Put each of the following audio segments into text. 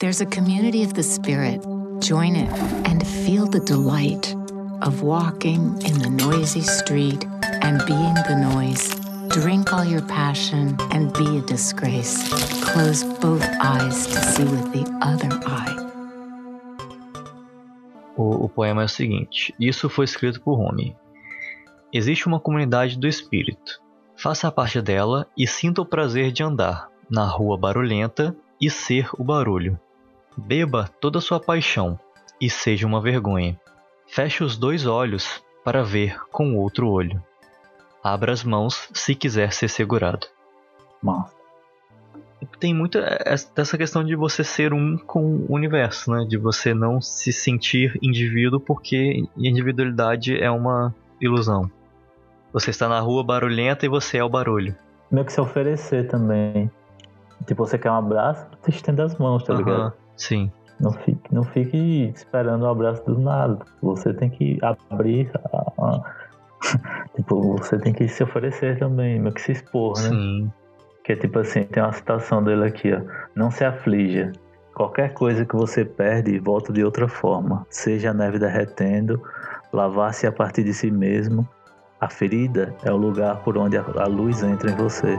There's a community of the Spirit. Join it and feel the delight of walking in the noisy street and being the noise. Drink all your passion and be a disgrace. Close both eyes to see with the other eye. O, o poema é o seguinte: Isso foi escrito por Rumi. Existe uma comunidade do espírito. Faça parte dela e sinta o prazer de andar na rua barulhenta e ser o barulho. Beba toda a sua paixão e seja uma vergonha. Feche os dois olhos para ver com o outro olho. Abra as mãos se quiser ser segurado. Massa. Tem muito dessa questão de você ser um com o universo, né? De você não se sentir indivíduo porque individualidade é uma ilusão. Você está na rua barulhenta e você é o barulho. Meio que se oferecer também. Tipo, você quer um abraço, você estende as mãos, tá ligado? Sim. Não fique, não fique esperando o um abraço do nada. Você tem que abrir. A, a, tipo, você tem que se oferecer também, meio que se expor, né? Sim. Que é tipo assim, tem uma citação dele aqui, ó. Não se aflija. Qualquer coisa que você perde, volta de outra forma. Seja a neve derretendo, lavar-se a partir de si mesmo. A ferida é o lugar por onde a luz entra em você.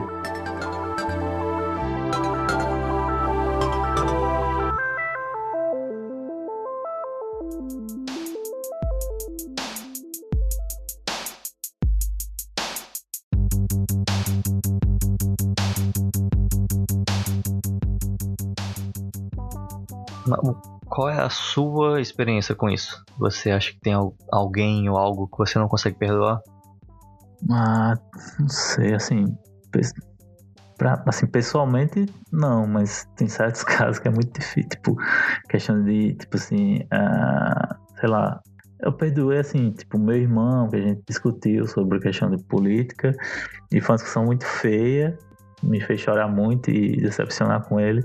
Qual é a sua experiência com isso? Você acha que tem alguém ou algo que você não consegue perdoar? Ah, não sei, assim, pra, assim, pessoalmente não, mas tem certos casos que é muito difícil, tipo, questão de, tipo assim, uh, sei lá, eu perdoei, assim, tipo, meu irmão, que a gente discutiu sobre a questão de política, e foi uma discussão muito feia, me fez chorar muito e decepcionar com ele,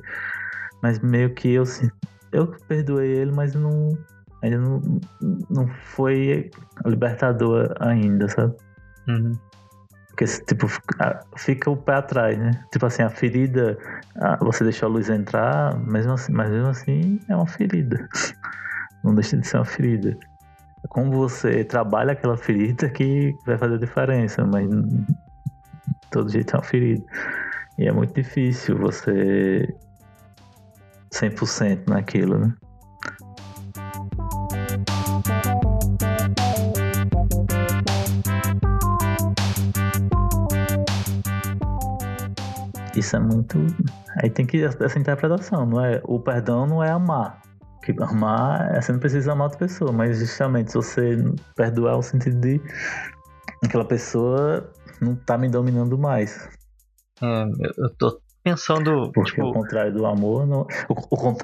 mas meio que eu, assim, eu perdoei ele, mas não, ainda não, não foi libertador ainda, sabe? Uhum. Porque, tipo, fica o pé atrás, né? Tipo assim, a ferida, você deixou a luz entrar, mesmo assim, mas mesmo assim é uma ferida. Não deixa de ser uma ferida. Como você trabalha aquela ferida que vai fazer a diferença, mas de todo jeito é uma ferida. E é muito difícil você 100% naquilo, né? Isso é muito. Aí tem que essa interpretação, não é? O perdão não é amar. Que amar você não precisa amar outra pessoa, mas justamente se você perdoar o sentido de aquela pessoa não tá me dominando mais. É, eu tô pensando. Porque tipo... o contrário do amor não. O, o,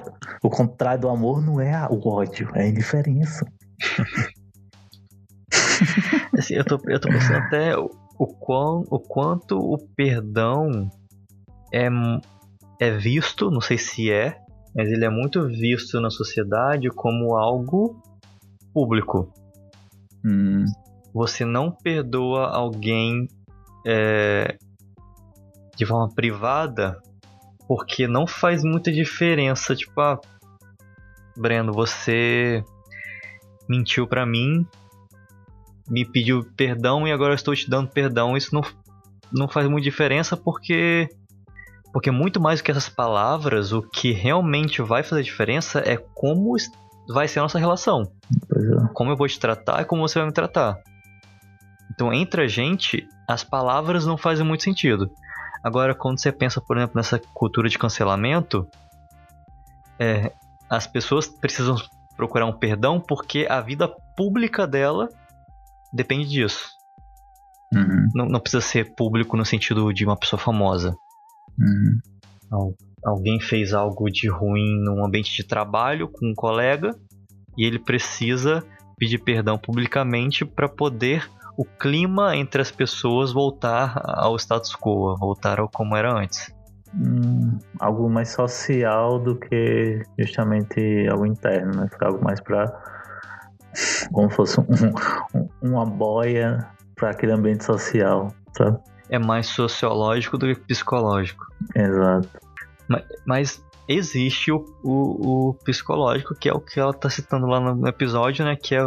o contrário do amor não é o ódio, é a indiferença. assim, eu, tô, eu tô pensando até o, o, quão, o quanto o perdão é, é visto, não sei se é, mas ele é muito visto na sociedade como algo público. Hum. Você não perdoa alguém é, de forma privada porque não faz muita diferença. Tipo, ah, Breno, você mentiu para mim, me pediu perdão e agora eu estou te dando perdão. Isso não, não faz muita diferença porque porque muito mais do que essas palavras, o que realmente vai fazer diferença é como vai ser a nossa relação. É. Como eu vou te tratar e como você vai me tratar. Então, entre a gente, as palavras não fazem muito sentido. Agora, quando você pensa, por exemplo, nessa cultura de cancelamento, é, as pessoas precisam procurar um perdão porque a vida pública dela depende disso. Uhum. Não, não, precisa ser público no sentido de uma pessoa famosa. Uhum. Alguém fez algo de ruim num ambiente de trabalho com um colega e ele precisa pedir perdão publicamente para poder o clima entre as pessoas voltar ao status quo, voltar ao como era antes. Hum, algo mais social do que justamente algo interno, né? Foi algo mais para como fosse um, um, uma boia para aquele ambiente social, sabe? é mais sociológico do que psicológico. Exato. Mas, mas existe o, o, o, psicológico, que é o que ela tá citando lá no episódio, né? Que é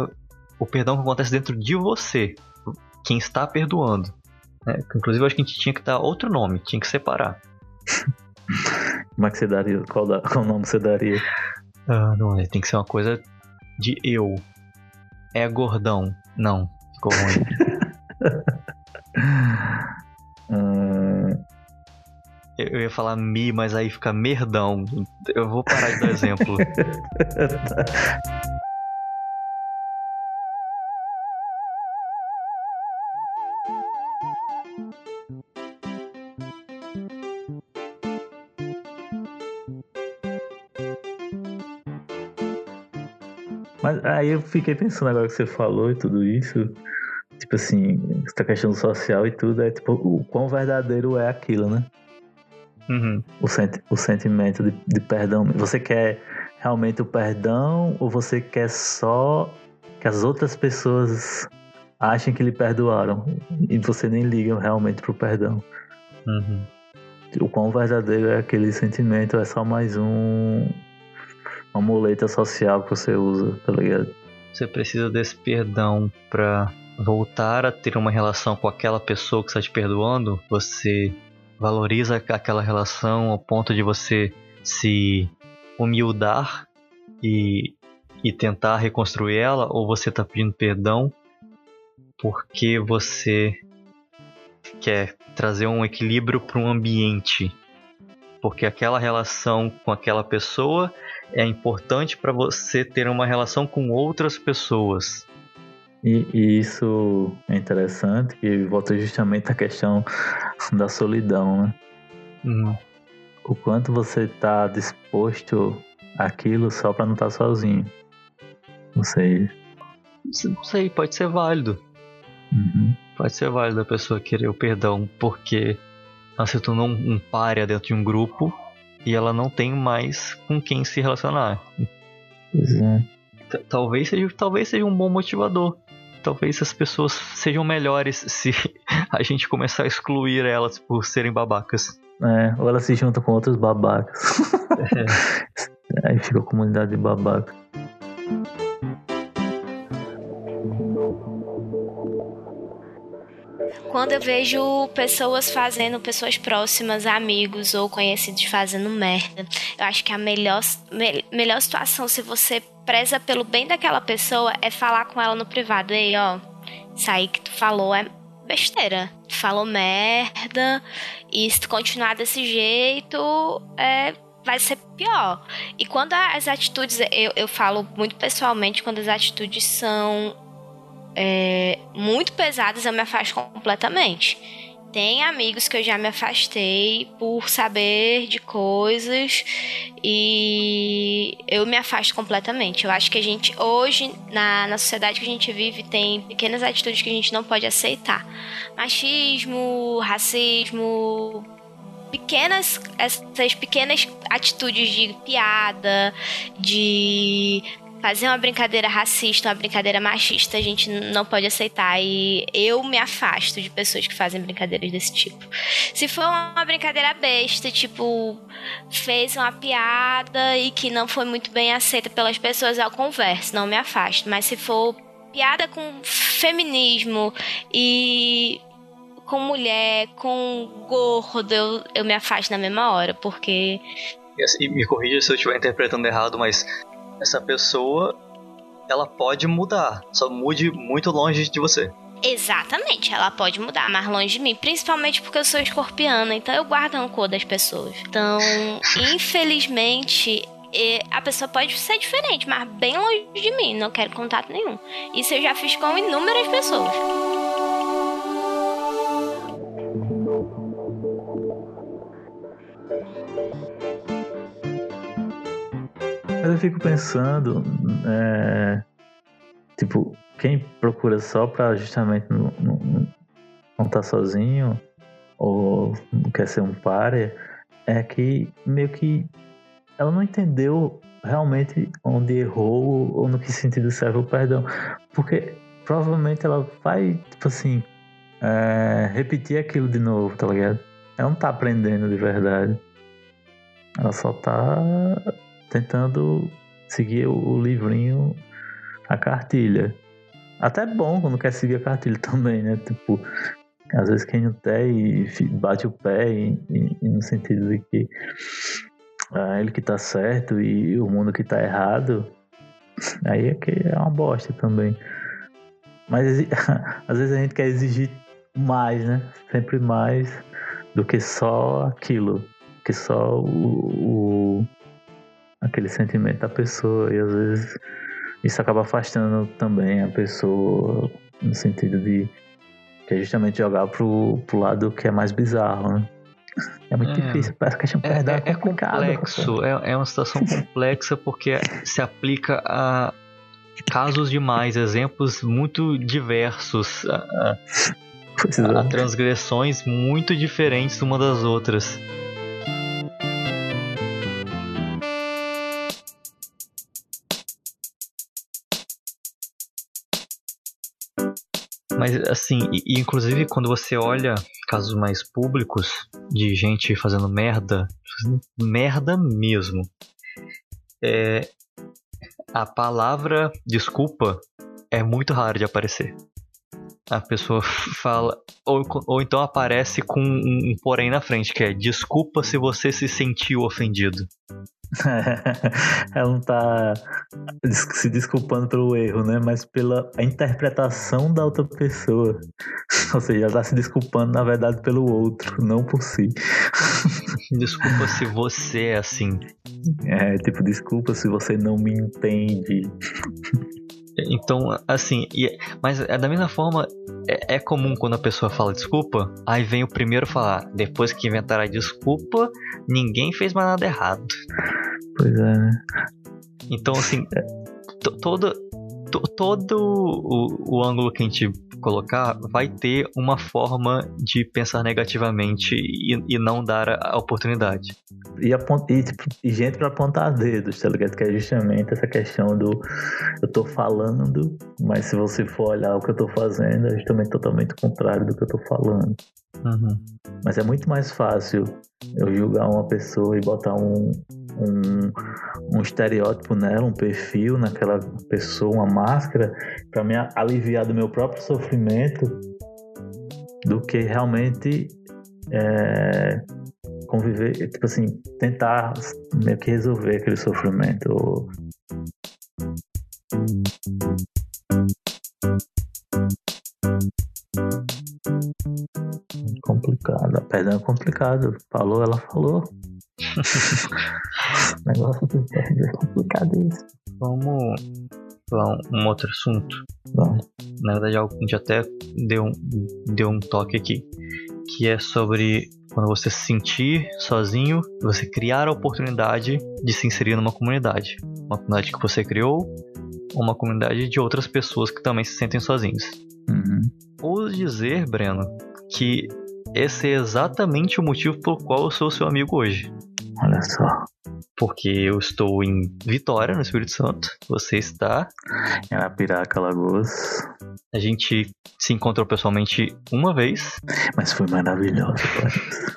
o perdão que acontece dentro de você, quem está perdoando. Né? Inclusive, acho que a gente tinha que dar outro nome, tinha que separar. Como é que você daria? Qual, da, qual nome você daria? Ah, não, tem que ser uma coisa de eu. É gordão. Não, ficou ruim. hum... Eu ia falar mi, mas aí fica merdão. Eu vou parar de dar exemplo. aí eu fiquei pensando agora que você falou e tudo isso. Tipo assim, essa questão social e tudo, é tipo, o quão verdadeiro é aquilo, né? Uhum. O, senti o sentimento de, de perdão. Você quer realmente o perdão ou você quer só que as outras pessoas achem que lhe perdoaram e você nem liga realmente pro perdão? Uhum. O quão verdadeiro é aquele sentimento é só mais um uma muleta social que você usa, tá ligado? Você precisa desse perdão pra voltar a ter uma relação com aquela pessoa que está te perdoando. Você valoriza aquela relação ao ponto de você se humildar e, e tentar reconstruir ela, ou você está pedindo perdão porque você quer trazer um equilíbrio para um ambiente, porque aquela relação com aquela pessoa é importante para você ter uma relação com outras pessoas. E, e, isso é interessante, que volta justamente à questão da solidão, né? Uhum. O quanto você está disposto àquilo só para não estar tá sozinho. Não sei. Não sei, pode ser válido. Uhum. Pode ser válido a pessoa querer o perdão porque ela se tornou um, um párea dentro de um grupo e ela não tem mais com quem se relacionar. Pois é. Talvez seja, talvez seja um bom motivador. Talvez as pessoas sejam melhores se a gente começar a excluir elas por serem babacas. É, ou elas se juntam com outros babacas. É. Aí fica a comunidade de babacas. Quando eu vejo pessoas fazendo, pessoas próximas, amigos ou conhecidos fazendo merda, eu acho que a melhor, me, melhor situação, se você preza pelo bem daquela pessoa, é falar com ela no privado. Ei, ó, isso aí que tu falou é besteira. Tu falou merda, e se tu continuar desse jeito, é, vai ser pior. E quando as atitudes, eu, eu falo muito pessoalmente, quando as atitudes são é, muito pesadas, eu me afasto completamente. Tem amigos que eu já me afastei por saber de coisas e eu me afasto completamente. Eu acho que a gente, hoje, na, na sociedade que a gente vive, tem pequenas atitudes que a gente não pode aceitar: machismo, racismo, pequenas essas pequenas atitudes de piada, de fazer uma brincadeira racista, uma brincadeira machista, a gente não pode aceitar. E eu me afasto de pessoas que fazem brincadeiras desse tipo. Se for uma brincadeira besta, tipo, fez uma piada e que não foi muito bem aceita pelas pessoas, eu converso, não me afasto. Mas se for piada com feminismo e com mulher, com gordo, eu, eu me afasto na mesma hora, porque. E me corrija se eu estiver interpretando errado, mas essa pessoa ela pode mudar, só mude muito longe de você. Exatamente, ela pode mudar mais longe de mim, principalmente porque eu sou escorpiana, então eu guardo rancor das pessoas. Então, infelizmente, a pessoa pode ser diferente, mas bem longe de mim, não quero contato nenhum. Isso eu já fiz com inúmeras pessoas. Mas eu fico pensando, é, tipo, quem procura só pra justamente não, não tá sozinho ou não quer ser um páreo, é que meio que ela não entendeu realmente onde errou ou no que sentido serve o perdão. Porque provavelmente ela vai, tipo assim, é, repetir aquilo de novo, tá ligado? Ela não tá aprendendo de verdade. Ela só tá tentando seguir o, livrinho, a cartilha. Até é bom quando quer seguir a cartilha também, né? Tipo, às vezes quem não tem e bate o pé e, e, e no sentido de que ah, ele que tá certo e o mundo que tá errado, aí é que é uma bosta também. Mas às vezes a gente quer exigir mais, né? Sempre mais do que só aquilo, que só o, o aquele sentimento da pessoa e às vezes isso acaba afastando também a pessoa no sentido de que é justamente jogar pro, pro lado que é mais bizarro, né? É muito é, difícil, parece que a é, é, é complexo, é, é uma situação complexa porque se aplica a casos demais, exemplos muito diversos, a, a, a transgressões muito diferentes uma das outras. Mas assim, e, inclusive quando você olha casos mais públicos de gente fazendo merda, fazendo merda mesmo, é, a palavra desculpa é muito raro de aparecer. A pessoa fala, ou, ou então aparece com um, um porém na frente, que é desculpa se você se sentiu ofendido. ela não tá se desculpando pelo erro, né? Mas pela interpretação da outra pessoa. Ou seja, ela tá se desculpando, na verdade, pelo outro, não por si. Desculpa se você é assim. É, tipo, desculpa se você não me entende. Então, assim, é, mas é da mesma forma, é, é, comum quando a pessoa fala desculpa, aí vem o primeiro falar, depois que inventaram a desculpa, ninguém fez mais nada errado. Pois é, né? Então, assim, todo, todo o, o ângulo que a gente colocar vai ter uma forma de pensar negativamente e, e não dar a, oportunidade. E, e, tipo, e gente para apontar dedos, tá ligado? Que é justamente essa questão do eu tô falando, mas se você for olhar o que eu tô fazendo, é justamente totalmente contrário do que eu tô falando. Uhum. Mas é muito mais fácil eu julgar uma pessoa e botar um, um, um estereótipo nela, um perfil naquela pessoa, uma máscara, para me aliviar do meu próprio sofrimento, do que realmente é, conviver, tipo assim, tentar meio que resolver aquele sofrimento. Complicado. Perdão, é complicado. Falou, ela falou. negócio é complicado isso. Vamos falar um, outro assunto. Vamos. Na verdade, algo que a gente até deu um, deu um toque aqui. Que é sobre quando você se sentir sozinho, você criar a oportunidade de se inserir numa comunidade. Uma comunidade que você criou, ou uma comunidade de outras pessoas que também se sentem sozinhos. Dizer, Breno, que esse é exatamente o motivo pelo qual eu sou seu amigo hoje. Olha só. Porque eu estou em Vitória, no Espírito Santo. Você está. Em Arapiraca, Lagoas. A gente se encontrou pessoalmente uma vez. Mas foi maravilhoso,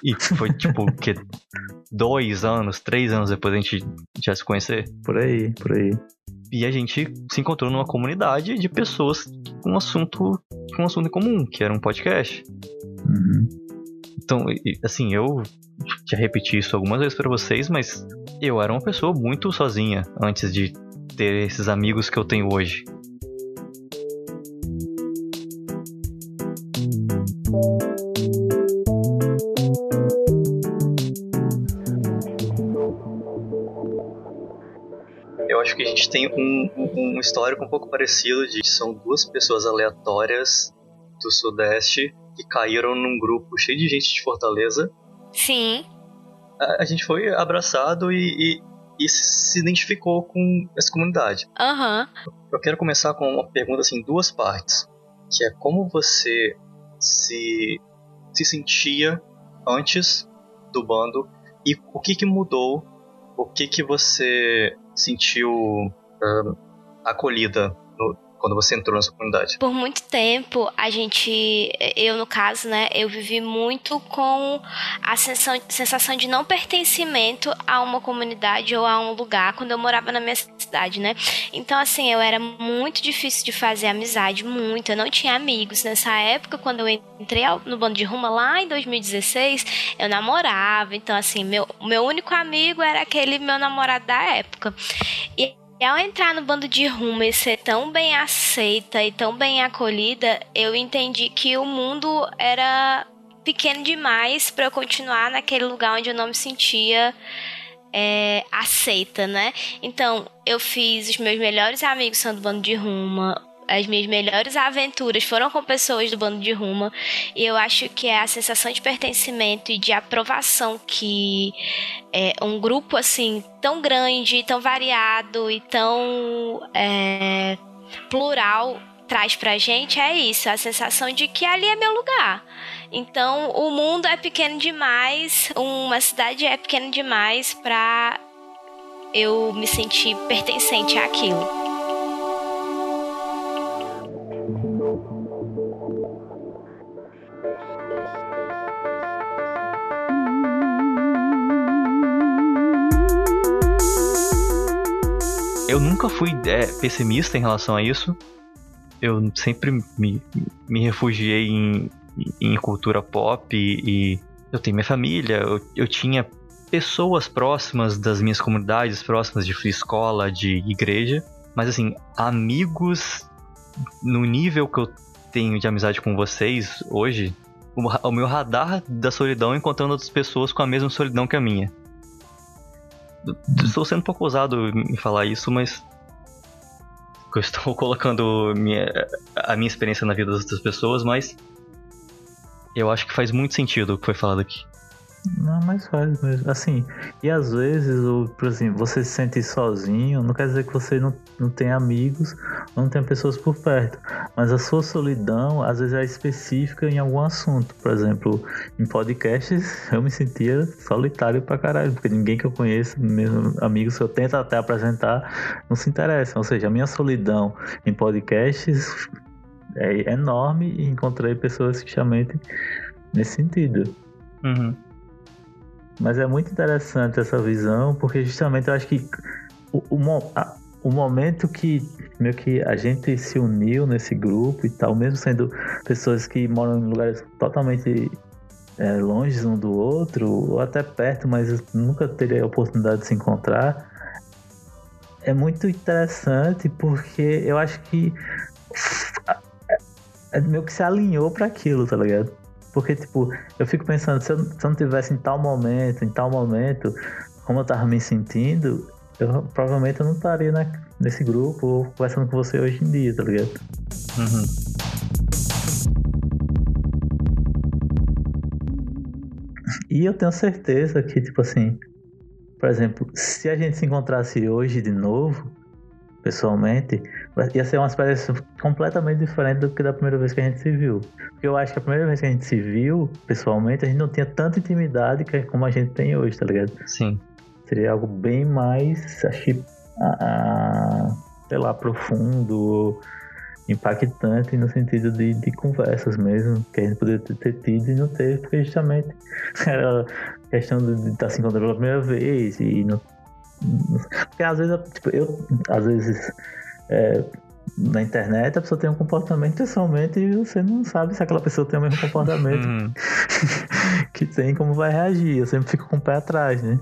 E foi tipo que dois anos, três anos depois a gente já se conhecer. Por aí, por aí. E a gente se encontrou numa comunidade de pessoas com um assunto, com um assunto em comum, que era um podcast. Uhum. Então, assim, eu já repeti isso algumas vezes para vocês, mas eu era uma pessoa muito sozinha antes de ter esses amigos que eu tenho hoje. Gente tem um, um, histórico um pouco parecido de são duas pessoas aleatórias do Sudeste que caíram num grupo cheio de gente de Fortaleza. Sim. A, a gente foi abraçado e, e, e, se identificou com essa comunidade. Aham. Uhum. Eu quero começar com uma pergunta assim, em duas partes. Que é como você se, se sentia antes do bando e o que, que mudou, o que, que você sentiu uh, acolhida no, quando você entrou nessa comunidade? Por muito tempo, a gente, eu no caso, né, eu vivi muito com a sensação, sensação de não pertencimento a uma comunidade ou a um lugar quando eu morava na minha cidade, né? Então, assim, eu era muito difícil de fazer amizade, muito. Eu não tinha amigos. Nessa época, quando eu entrei no bando de Ruma lá em 2016, eu namorava. Então, assim, meu, meu único amigo era aquele meu namorado da época. E e ao entrar no bando de rumo e ser tão bem aceita e tão bem acolhida, eu entendi que o mundo era pequeno demais para eu continuar naquele lugar onde eu não me sentia é, aceita, né? Então, eu fiz os meus melhores amigos sendo bando de ruma, as minhas melhores aventuras foram com pessoas do bando de Ruma. E eu acho que é a sensação de pertencimento e de aprovação que é, um grupo assim tão grande, tão variado e tão é, plural traz pra gente é isso, a sensação de que ali é meu lugar. Então, o mundo é pequeno demais, uma cidade é pequena demais para eu me sentir pertencente àquilo. Nunca fui é, pessimista em relação a isso. Eu sempre me, me refugiei em, em cultura pop e, e eu tenho minha família, eu, eu tinha pessoas próximas das minhas comunidades, próximas de escola, de igreja, mas assim, amigos no nível que eu tenho de amizade com vocês hoje, o, o meu radar da solidão encontrando outras pessoas com a mesma solidão que a minha. Estou sendo um pouco ousado em falar isso, mas. Eu estou colocando minha, a minha experiência na vida das outras pessoas, mas. Eu acho que faz muito sentido o que foi falado aqui. Não, mas faz mesmo. Assim, e às vezes, por exemplo, você se sente sozinho, não quer dizer que você não, não tem amigos, não tem pessoas por perto. Mas a sua solidão, às vezes, é específica em algum assunto. Por exemplo, em podcasts, eu me sentia solitário pra caralho, porque ninguém que eu conheço, mesmo amigos que eu tento até apresentar, não se interessa. Ou seja, a minha solidão em podcasts é enorme e encontrei pessoas que realmente nesse sentido. Uhum. Mas é muito interessante essa visão, porque justamente eu acho que o, o, o momento que meio que a gente se uniu nesse grupo e tal, mesmo sendo pessoas que moram em lugares totalmente é, longe um do outro, ou até perto, mas nunca teria a oportunidade de se encontrar, é muito interessante porque eu acho que é, é meio que se alinhou para aquilo, tá ligado? Porque, tipo, eu fico pensando, se eu, se eu não tivesse em tal momento, em tal momento, como eu tava me sentindo, eu provavelmente eu não estaria na, nesse grupo ou conversando com você hoje em dia, tá ligado? Uhum. E eu tenho certeza que, tipo assim, por exemplo, se a gente se encontrasse hoje de novo, pessoalmente, ia ser uma experiência completamente diferente do que da primeira vez que a gente se viu. Porque eu acho que a primeira vez que a gente se viu, pessoalmente, a gente não tinha tanta intimidade como a gente tem hoje, tá ligado? Sim. Seria algo bem mais, acho a, sei lá, profundo, impactante no sentido de, de conversas mesmo, que a gente poderia ter tido e não teve, porque justamente era questão de, de estar se encontrando pela primeira vez e não porque às vezes, tipo, eu, às vezes, é, na internet a pessoa tem um comportamento pessoalmente e você não sabe se aquela pessoa tem o mesmo comportamento uhum. que tem, como vai reagir. Eu sempre fico com o pé atrás, né?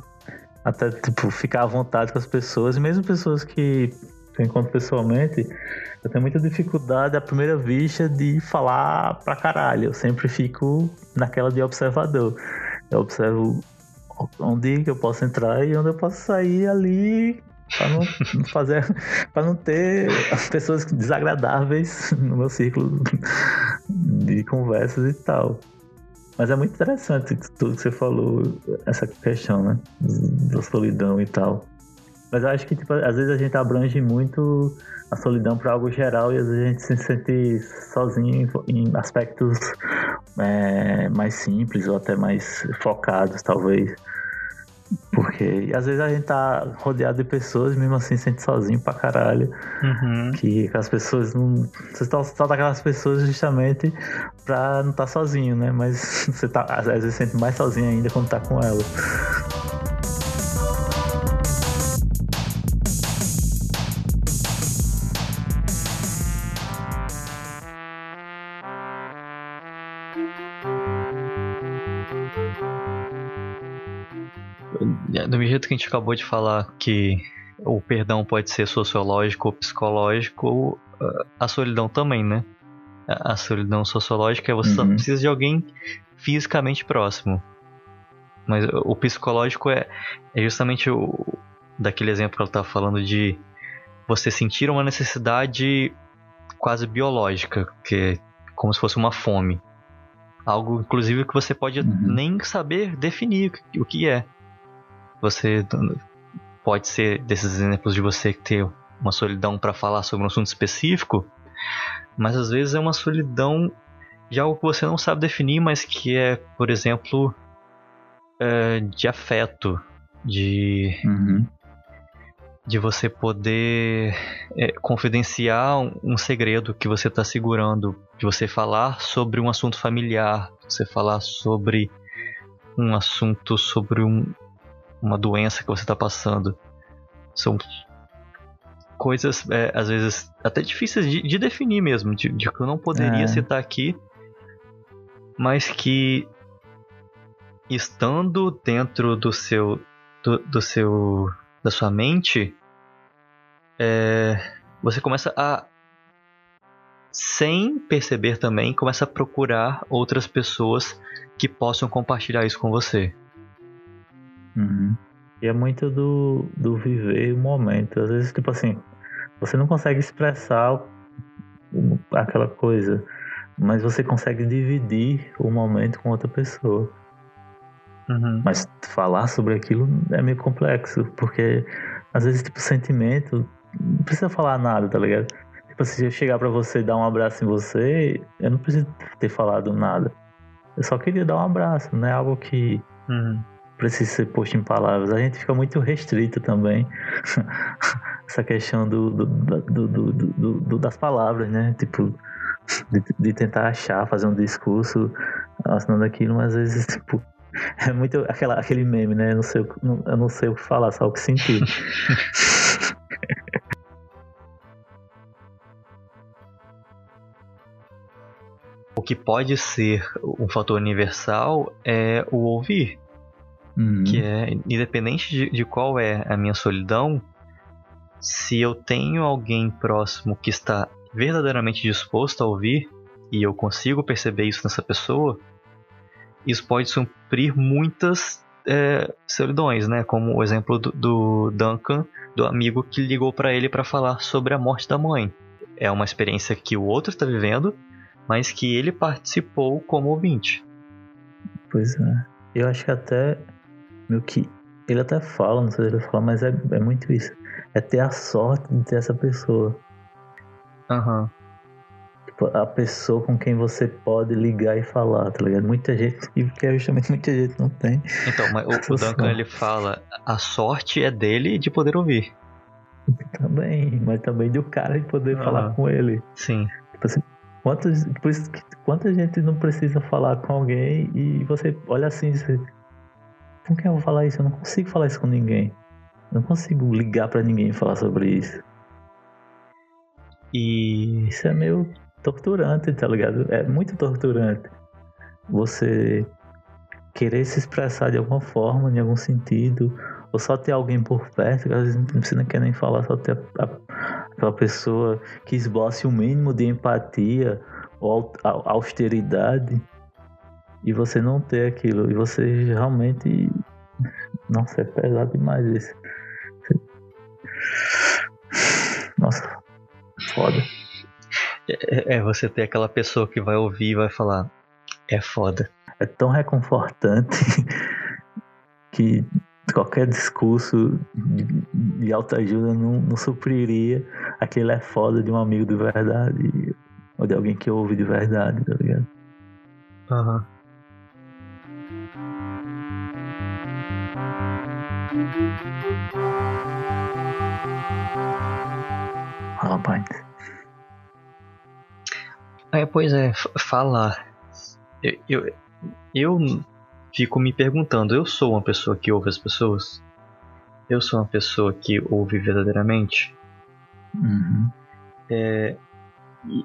Até, tipo, ficar à vontade com as pessoas, e mesmo pessoas que eu encontro pessoalmente, eu tenho muita dificuldade à primeira vista de falar pra caralho. Eu sempre fico naquela de observador. Eu observo onde eu posso entrar e onde eu posso sair ali para não, fazer para não ter as pessoas desagradáveis no meu círculo de conversas e tal. Mas é muito interessante tudo que você falou, essa questão, né? Da solidão e tal. Mas eu acho que tipo, às vezes a gente abrange muito a solidão para algo geral e às vezes a gente se sente sozinho em, aspectos é, mais simples ou até mais focados, talvez. Porque às vezes a gente tá rodeado de pessoas e mesmo assim sente sozinho pra caralho. Uhum. Que as pessoas não. Você tá só daquelas pessoas justamente pra não estar tá sozinho, né? Mas você tá, às vezes sente mais sozinho ainda quando tá com ela. Gente acabou de falar que o perdão pode ser sociológico ou psicológico, a solidão também, né? A solidão sociológica é você uhum. só precisa de alguém fisicamente próximo. Mas o psicológico é, é justamente o, daquele exemplo que ela estava falando de você sentir uma necessidade quase biológica, que é como se fosse uma fome. Algo, inclusive, que você pode uhum. nem saber definir o que é. Você pode ser desses exemplos de você ter uma solidão para falar sobre um assunto específico, mas às vezes é uma solidão de algo que você não sabe definir, mas que é, por exemplo, é, de afeto, de uhum. de você poder é, confidenciar um, um, segredo que você está segurando, de você falar sobre um assunto familiar, você falar sobre um assunto sobre um, uma doença que você está passando. São coisas, é, às vezes, até difíceis de, de definir mesmo, de, de, que eu não poderia é. citar aqui, mas que estando dentro do seu, do, do seu, da sua mente, é, você começa a, sem perceber também, começa a procurar outras pessoas que possam compartilhar isso com você. Uhum. E é muito do, do viver o momento. Às vezes, tipo assim, você não consegue expressar aquela coisa, mas você consegue dividir o momento com outra pessoa. Uhum. Mas falar sobre aquilo é meio complexo, porque às vezes, tipo, sentimento não precisa falar nada, tá ligado? Tipo, assim, se eu chegar para você e dar um abraço em você, eu não preciso ter falado nada. Eu só queria dar um abraço, não é algo que uhum precisa ser posto em palavras. A gente fica muito restrito também. Essa questão do, do, do, do, das palavras, né? Tipo, de, de, tentar achar, fazer um discurso assinando aquilo, mas às vezes, tipo, é muito aquela, aquele meme, né? Eu não, sei, eu não sei o que falar, só o que sentir. o que pode ser um fator universal é o ouvir. Uhum. Que é, independente de, de qual é a minha solidão, se eu tenho alguém próximo que está verdadeiramente disposto a ouvir, e eu consigo perceber isso nessa pessoa, isso pode suprir muitas é, solidões, né? Como o exemplo do, do Duncan, do amigo que ligou para ele para falar sobre a morte da mãe. É uma experiência que o outro está vivendo, mas que ele participou como ouvinte. Pois é. Eu acho que até meio que. Ele até fala, não sei se ele fala, mas é, é muito isso. É ter a sorte de ter essa pessoa. Aham. Uhum. Tipo, a pessoa com quem você pode ligar e falar, tá ligado? Muita gente, e porque justamente muita gente não tem. Então, mas o, o Duncan ele fala, a sorte é dele de poder ouvir. Também, mas também do cara de poder uhum. falar com ele. Sim. Tipo assim, quantos, por isso, quanta gente não precisa falar com alguém e você olha assim, você, com quem eu vou falar isso? Eu não consigo falar isso com ninguém. Eu não consigo ligar para ninguém e falar sobre isso. E. Isso é meio torturante, tá ligado? É muito torturante. Você querer se expressar de alguma forma, em algum sentido, ou só ter alguém por perto, que às vezes você não quer nem falar, só ter a, a, aquela pessoa que esboce o mínimo de empatia ou austeridade e você não ter aquilo, e você realmente. Nossa, é pesado demais isso. Nossa, foda. É, é, você ter aquela pessoa que vai ouvir e vai falar: é foda. É tão reconfortante que qualquer discurso de, de autoajuda não, não supriria aquele é foda de um amigo de verdade ou de alguém que ouve de verdade, tá ligado? Aham. Uhum. Fala, pai. É, pois é, fala. Eu, eu, eu fico me perguntando, eu sou uma pessoa que ouve as pessoas? Eu sou uma pessoa que ouve verdadeiramente? Uhum. É,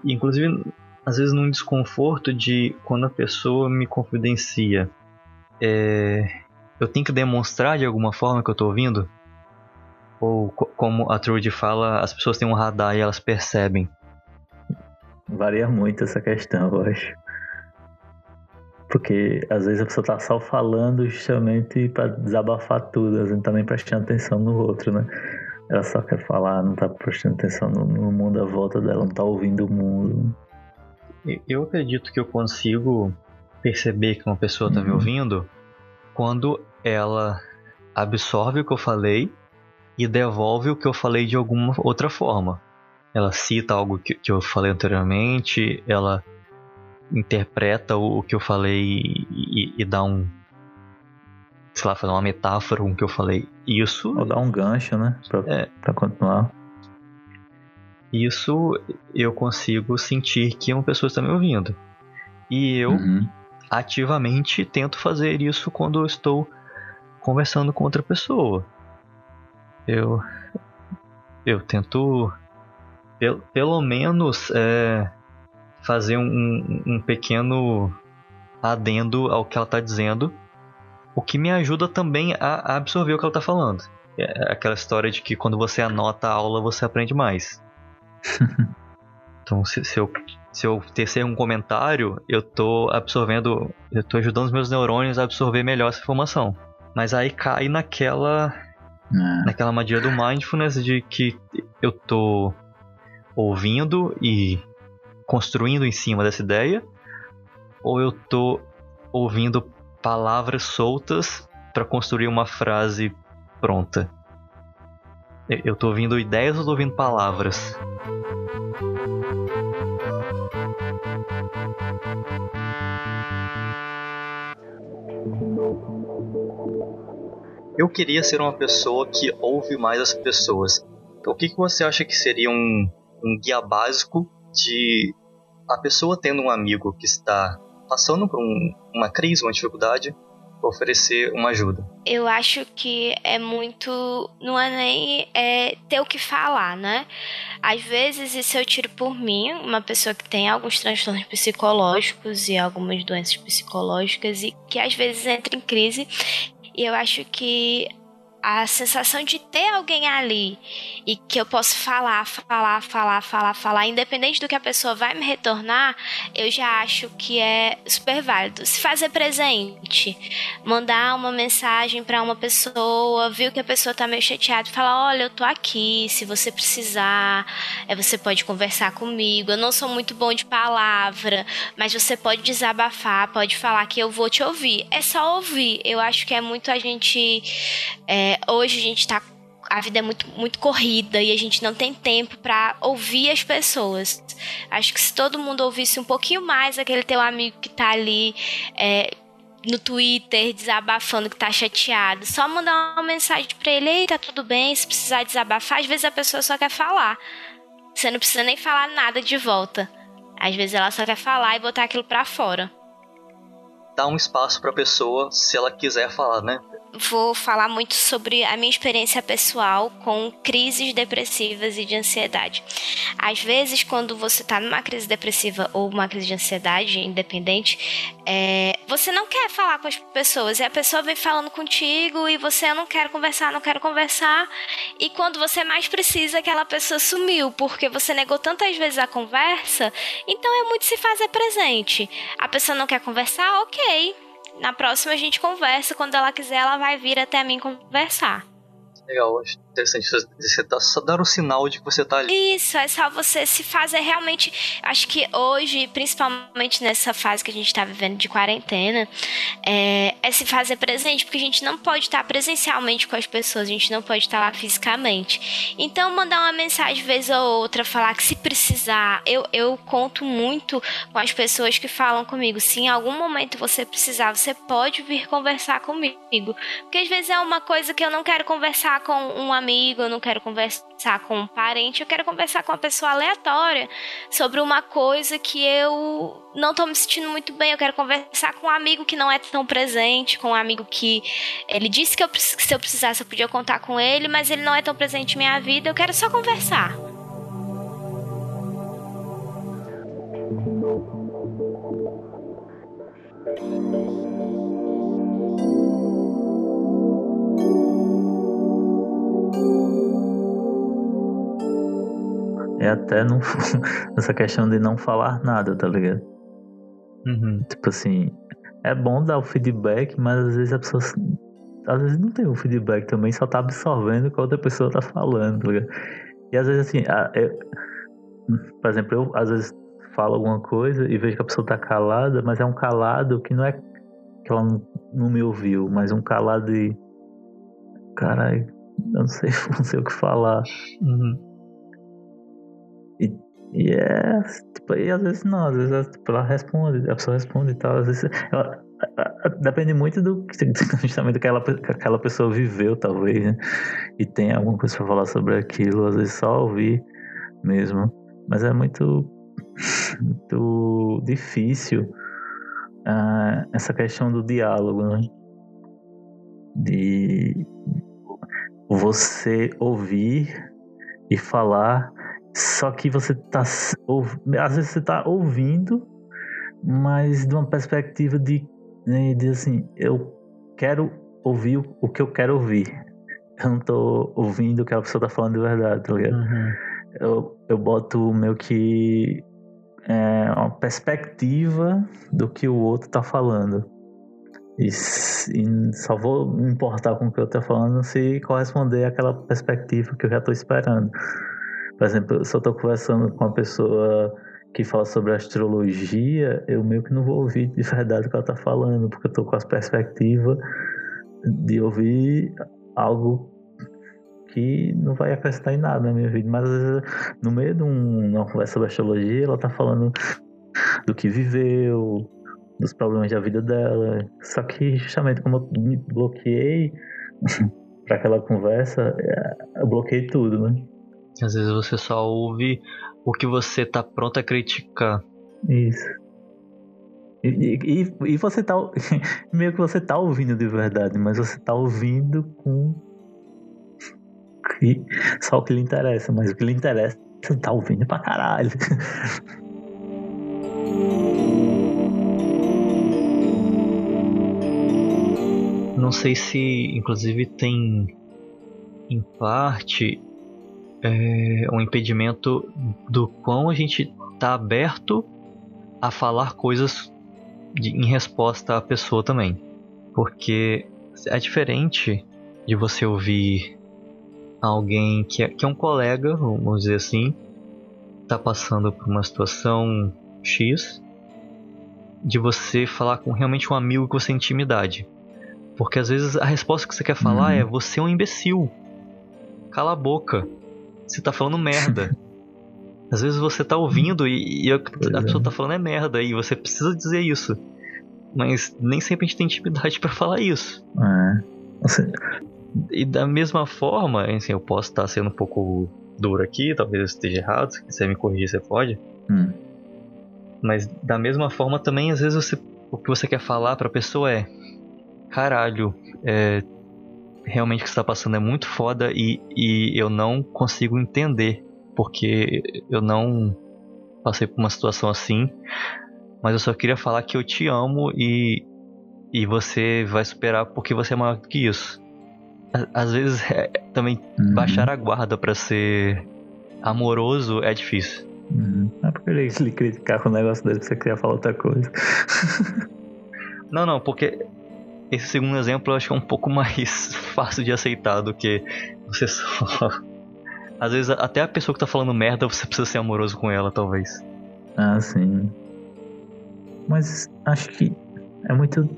inclusive, às vezes num desconforto de quando a pessoa me confidencia. É, eu tenho que demonstrar de alguma forma que eu estou ouvindo? Ou como a Trude fala, as pessoas têm um radar e elas percebem? Varia muito essa questão, eu acho. Porque às vezes a pessoa tá só falando justamente para desabafar tudo, às vezes não tá nem prestando atenção no outro, né? Ela só quer falar, não tá prestando atenção no, no mundo à volta dela, não tá ouvindo o mundo. Eu acredito que eu consigo perceber que uma pessoa está uhum. me ouvindo quando ela absorve o que eu falei e devolve o que eu falei de alguma outra forma. Ela cita algo que, que eu falei anteriormente, ela interpreta o, o que eu falei e, e, dá um. Sei lá, fazer uma metáfora com o que eu falei. Isso. Ou dá um gancho, né? Pra, é, pra continuar. Isso eu consigo sentir que uma pessoa está me ouvindo. E eu uhum. ativamente tento fazer isso quando eu estou conversando com outra pessoa. Eu eu tento pelo, pelo menos é, fazer um, um pequeno adendo ao que ela está dizendo, o que me ajuda também a, absorver o que ela está falando. É aquela história de que quando você anota a aula você aprende mais. então, se, se, eu, se eu tecer um comentário, eu estou absorvendo, eu estou ajudando os meus neurônios a absorver melhor essa informação. Mas aí cai naquela é. naquela armadilha do mindfulness de que eu estou ouvindo e construindo em cima dessa ideia, ou eu estou ouvindo palavras soltas para construir uma frase pronta. Eu estou ouvindo ideias ou estou ouvindo palavras? Eu queria ser uma pessoa que ouve mais as pessoas. Então, o que, que você acha que seria um, um guia básico de a pessoa tendo um amigo que está passando por um, uma crise, uma dificuldade, oferecer uma ajuda. Eu acho que é muito. Não é nem é, ter o que falar, né? Às vezes, isso eu tiro por mim, uma pessoa que tem alguns transtornos psicológicos e algumas doenças psicológicas e que às vezes entra em crise. E eu acho que a sensação de ter alguém ali e que eu posso falar, falar, falar, falar, falar, independente do que a pessoa vai me retornar, eu já acho que é super válido. Se fazer presente, mandar uma mensagem para uma pessoa, viu que a pessoa tá meio chateada, falar: olha, eu tô aqui, se você precisar, é, você pode conversar comigo. Eu não sou muito bom de palavra, mas você pode desabafar, pode falar que eu vou te ouvir. É só ouvir. Eu acho que é muito a gente. É, hoje a gente tá a vida é muito, muito corrida e a gente não tem tempo para ouvir as pessoas. Acho que se todo mundo ouvisse um pouquinho mais aquele teu amigo que tá ali é, no Twitter desabafando que tá chateado, só mandar uma mensagem para ele, ei, tá tudo bem, se precisar desabafar, às vezes a pessoa só quer falar. Você não precisa nem falar nada de volta. Às vezes ela só quer falar e botar aquilo para fora. Dá um espaço para a pessoa se ela quiser falar, né? Vou falar muito sobre a minha experiência pessoal com crises depressivas e de ansiedade. Às vezes, quando você está numa crise depressiva ou uma crise de ansiedade, independente, é, você não quer falar com as pessoas e a pessoa vem falando contigo e você não quer conversar, não quero conversar. E quando você mais precisa, aquela pessoa sumiu porque você negou tantas vezes a conversa. Então é muito se fazer presente. A pessoa não quer conversar, ok na próxima a gente conversa. Quando ela quiser, ela vai vir até mim conversar. Legal. Interessante, você tá só dar o sinal de que você tá ali. Isso, é só você se fazer realmente. Acho que hoje, principalmente nessa fase que a gente tá vivendo de quarentena, é, é se fazer presente, porque a gente não pode estar presencialmente com as pessoas, a gente não pode estar lá fisicamente. Então, mandar uma mensagem vez ou outra, falar que se precisar, eu, eu conto muito com as pessoas que falam comigo. Se em algum momento você precisar, você pode vir conversar comigo. Porque às vezes é uma coisa que eu não quero conversar com um amigo, eu não quero conversar com um parente, eu quero conversar com uma pessoa aleatória sobre uma coisa que eu não tô me sentindo muito bem, eu quero conversar com um amigo que não é tão presente, com um amigo que ele disse que, eu, que se eu precisasse eu podia contar com ele, mas ele não é tão presente em minha vida, eu quero só conversar. É até não, essa questão de não falar nada, tá ligado? Uhum. Tipo assim, é bom dar o feedback, mas às vezes a pessoa. Às vezes não tem o feedback também, só tá absorvendo o que a outra pessoa tá falando, tá ligado? E às vezes assim, eu, por exemplo, eu às vezes falo alguma coisa e vejo que a pessoa tá calada, mas é um calado que não é que ela não, não me ouviu, mas um calado de. Caralho, eu não sei, não sei o que falar. Uhum. E, e é. Tipo, e às vezes não, às vezes tipo, ela responde, a pessoa responde e tal. Às vezes ela, depende muito do justamente do que aquela, que aquela pessoa viveu, talvez, né? E tem alguma coisa pra falar sobre aquilo, às vezes só ouvir mesmo. Mas é muito, muito difícil uh, essa questão do diálogo, né? De você ouvir e falar só que você tá. Às vezes você tá ouvindo, mas de uma perspectiva de, né, de assim, eu quero ouvir o que eu quero ouvir. Eu não tô ouvindo o que a pessoa tá falando de verdade, tá ligado? Uhum. Eu, eu boto meio que é, uma perspectiva do que o outro tá falando. E, e, só vou me importar com o que eu tô falando se corresponder àquela perspectiva que eu já tô esperando. Por exemplo, se eu estou conversando com uma pessoa que fala sobre astrologia, eu meio que não vou ouvir de verdade o que ela está falando, porque eu estou com as perspectivas de ouvir algo que não vai acrescentar em nada na minha vida. Mas no meio de um, uma conversa sobre astrologia, ela está falando do que viveu, dos problemas da vida dela. Só que justamente como eu me bloqueei para aquela conversa, eu bloqueei tudo, né? Às vezes você só ouve o que você tá pronto a criticar. Isso. E, e, e você tá. Meio que você tá ouvindo de verdade, mas você tá ouvindo com. Só o que lhe interessa, mas o que lhe interessa você tá ouvindo pra caralho. Não sei se, inclusive, tem em parte é, um impedimento do quão a gente está aberto a falar coisas de, em resposta à pessoa também. Porque é diferente de você ouvir alguém que é, que é um colega, vamos dizer assim, está passando por uma situação X, de você falar com realmente um amigo que você tem intimidade. Porque às vezes a resposta que você quer falar uhum. é você é um imbecil. Cala a boca. Você tá falando merda. Às vezes você tá ouvindo e, e a, a, pessoa é. tá falando é merda e você precisa dizer isso. Mas nem sempre a gente tem intimidade para falar isso. É. Assim... E da mesma forma, assim, eu posso estar sendo um pouco duro aqui, talvez eu esteja errado, se quiser me corrigir, você pode. Hum. Mas da mesma forma também, às vezes você, o que você quer falar pra pessoa é: caralho, é, realmente o que está passando é muito foda e, e eu não consigo entender porque eu não passei por uma situação assim, mas eu só queria falar que eu te amo e, e você vai superar porque você é maior do que isso. Às vezes é, também uhum. baixar a guarda para ser amoroso é difícil. Uhum. É porque ele, criticar com o negócio dele, você queria falar outra coisa. não, não, porque esse segundo exemplo eu acho que é um pouco mais fácil de aceitar do que você só. Às vezes, até a pessoa que tá falando merda, você precisa ser amoroso com ela, talvez. Ah, sim. Mas acho que é muito.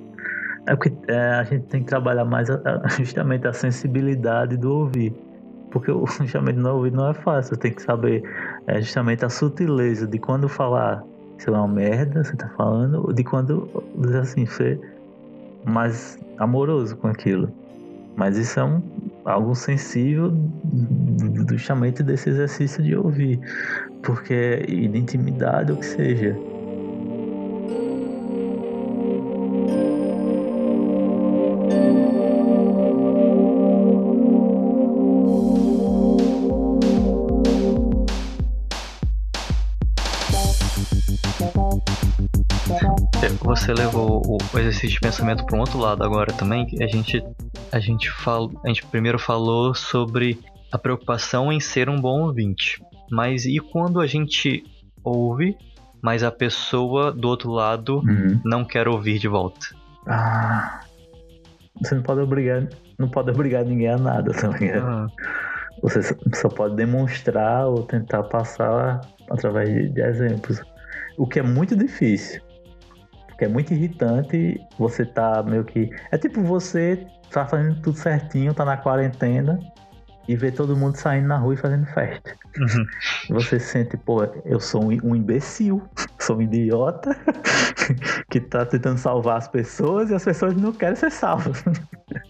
É porque é, a gente tem que trabalhar mais a, a, justamente a sensibilidade do ouvir. Porque o justamente no ouvir não é fácil. Tem que saber é, justamente a sutileza de quando falar, sei lá, uma merda, você tá falando, de quando assim, ser mais amoroso com aquilo. Mas isso é um, algo sensível justamente desse exercício de ouvir, porque de intimidade ou que seja. você levou o exercício de pensamento para um outro lado agora também. A gente, a gente fala, a gente primeiro falou sobre a preocupação em ser um bom ouvinte. Mas e quando a gente ouve, mas a pessoa do outro lado uhum. não quer ouvir de volta? Ah, você não pode obrigar, não pode obrigar ninguém a nada, tá ligado? Uhum. Você só pode demonstrar ou tentar passar através de exemplos. O que é muito difícil. Porque é muito irritante você tá meio que. É tipo você tá fazendo tudo certinho, tá na quarentena e ver todo mundo saindo na rua e fazendo festa. Uhum. Você sente, pô, eu sou um, um imbecil, sou um idiota que tá tentando salvar as pessoas e as pessoas não querem ser salvas.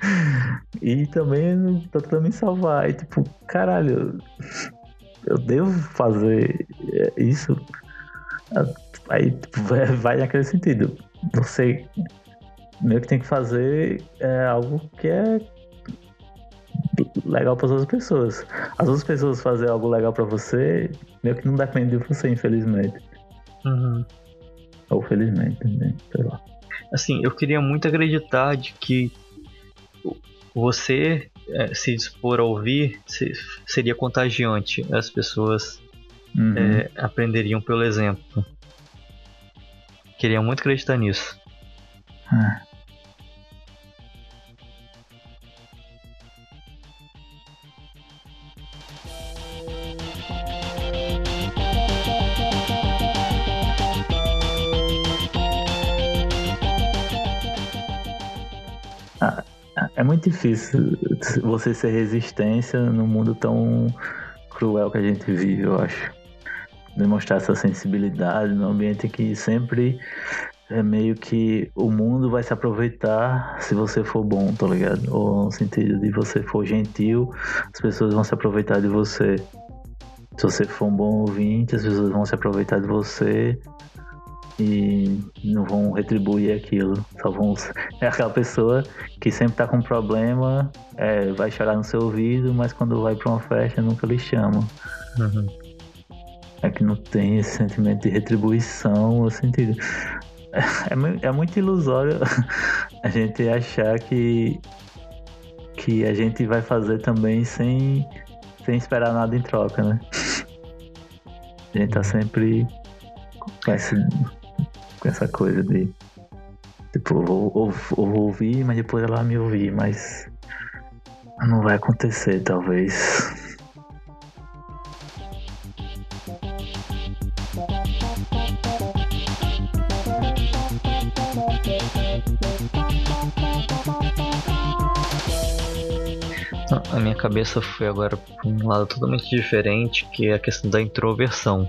e também tô tentando me salvar. E tipo, caralho, eu devo fazer isso? Aí tipo, vai naquele sentido. Você meio que tem que fazer é, algo que é legal para as outras pessoas. As outras pessoas fazer algo legal para você, meio que não depende de você, infelizmente. Uhum. Ou felizmente também, sei lá. Assim, eu queria muito acreditar de que você é, se dispor a ouvir se, seria contagiante. As pessoas uhum. é, aprenderiam pelo exemplo. Queria muito acreditar nisso. É. Ah, é muito difícil você ser resistência num mundo tão cruel que a gente vive, eu acho demonstrar essa sensibilidade no ambiente que sempre é meio que o mundo vai se aproveitar se você for bom, tá ligado? Ou no sentido de você for gentil, as pessoas vão se aproveitar de você. Se você for um bom ouvinte, as pessoas vão se aproveitar de você e não vão retribuir aquilo. Só vão. É aquela pessoa que sempre tá com problema, é, vai chorar no seu ouvido, mas quando vai pra uma festa nunca lhe chama. Uhum é que não tem esse sentimento de retribuição, o sentido. É, é muito ilusório a gente achar que, que a gente vai fazer também sem, sem esperar nada em troca, né? A gente tá sempre com, esse, com essa coisa de tipo, eu vou, eu vou ouvir, mas depois ela vai me ouvir, mas não vai acontecer, talvez. A minha cabeça foi agora para um lado totalmente diferente, que é a questão da introversão.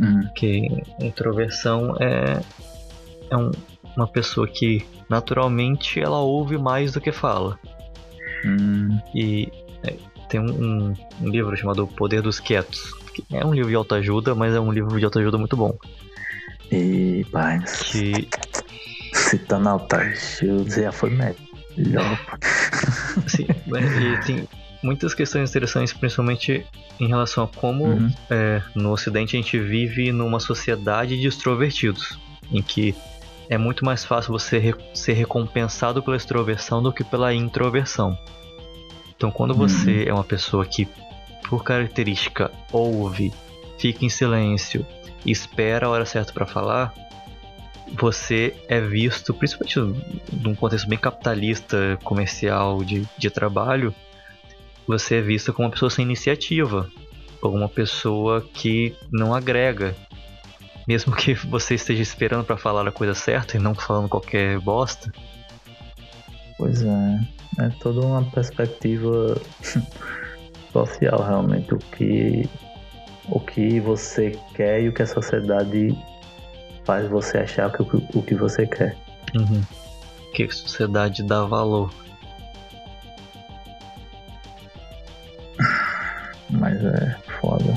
Uhum. Que introversão é, é um, uma pessoa que naturalmente ela ouve mais do que fala. Uhum. E é, tem um, um, livro chamado O Poder dos Quietos. Que é um livro de autoajuda, mas é um livro de autoajuda muito bom. E, pai, que... se tá na autoajuda, já foi médico. Sim, e tem muitas questões interessantes, principalmente em relação a como uhum. é, no Ocidente a gente vive numa sociedade de extrovertidos, em que é muito mais fácil você re ser recompensado pela extroversão do que pela introversão. Então, quando uhum. você é uma pessoa que, por característica, ouve, fica em silêncio e espera a hora certa para falar, você é visto, principalmente num contexto bem capitalista, comercial, de, de trabalho, você é vista como uma pessoa sem iniciativa, ou uma pessoa que não agrega. Mesmo que você esteja esperando para falar a coisa certa e não falando qualquer bosta. Pois é, é toda uma perspectiva social realmente o que o que você quer e o que a sociedade faz você achar que o, que você quer. Uhum. Que a sociedade dá valor. Mas é foda.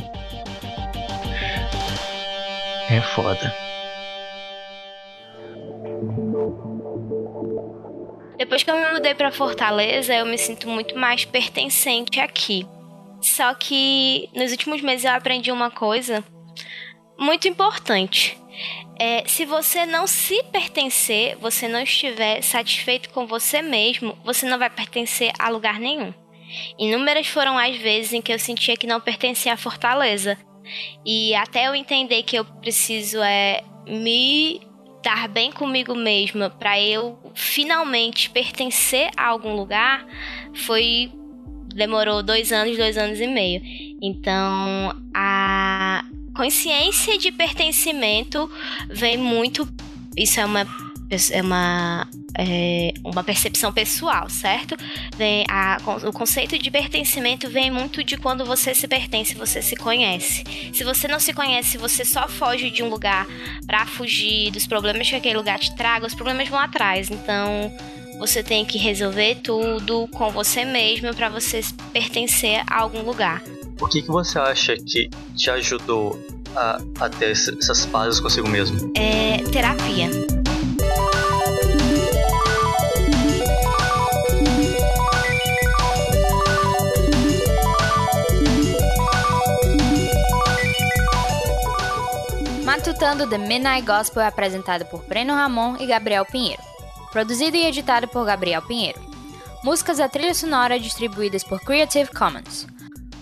É foda. Depois que eu me mudei para Fortaleza, eu me sinto muito mais pertencente aqui. Só que nos últimos meses eu aprendi uma coisa muito importante. É, se você não se pertencer, você não estiver satisfeito com você mesmo, você não vai pertencer a lugar nenhum. Inúmeras foram as vezes em que eu sentia que não pertencia à Fortaleza. E até eu entender que eu preciso é me dar bem comigo mesma para eu finalmente pertencer a algum lugar, foi demorou dois anos, dois anos e meio. Então, a consciência de pertencimento vem muito. Isso é uma. É uma é uma percepção pessoal, certo? Vem a, o conceito de pertencimento vem muito de quando você se pertence, você se conhece. Se você não se conhece, você só foge de um lugar para fugir dos problemas que aquele lugar te traga, os problemas vão atrás. Então, você tem que resolver tudo com você mesmo para você pertencer a algum lugar. O que, que você acha que te ajudou a, a ter essas pazes consigo mesmo? É terapia. Matutando The Midnight Gospel é apresentado por Breno Ramon e Gabriel Pinheiro. Produzido e editado por Gabriel Pinheiro. Músicas da trilha sonora distribuídas por Creative Commons.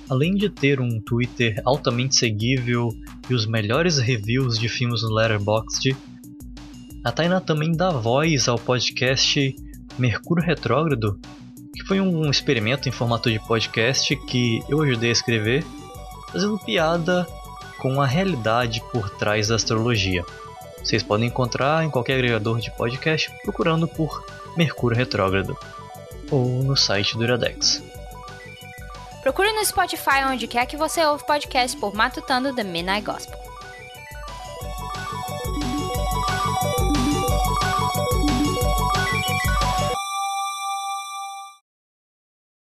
Além de ter um Twitter altamente seguível e os melhores reviews de filmes no Letterboxd, a Tainá também dá voz ao podcast Mercúrio Retrógrado, que foi um experimento em formato de podcast que eu ajudei a escrever, fazendo piada com a realidade por trás da astrologia. Vocês podem encontrar em qualquer agregador de podcast procurando por Mercúrio Retrógrado ou no site do Iradex. Procure no Spotify onde quer que você ouve podcast por Matutando The Midnight Gospel.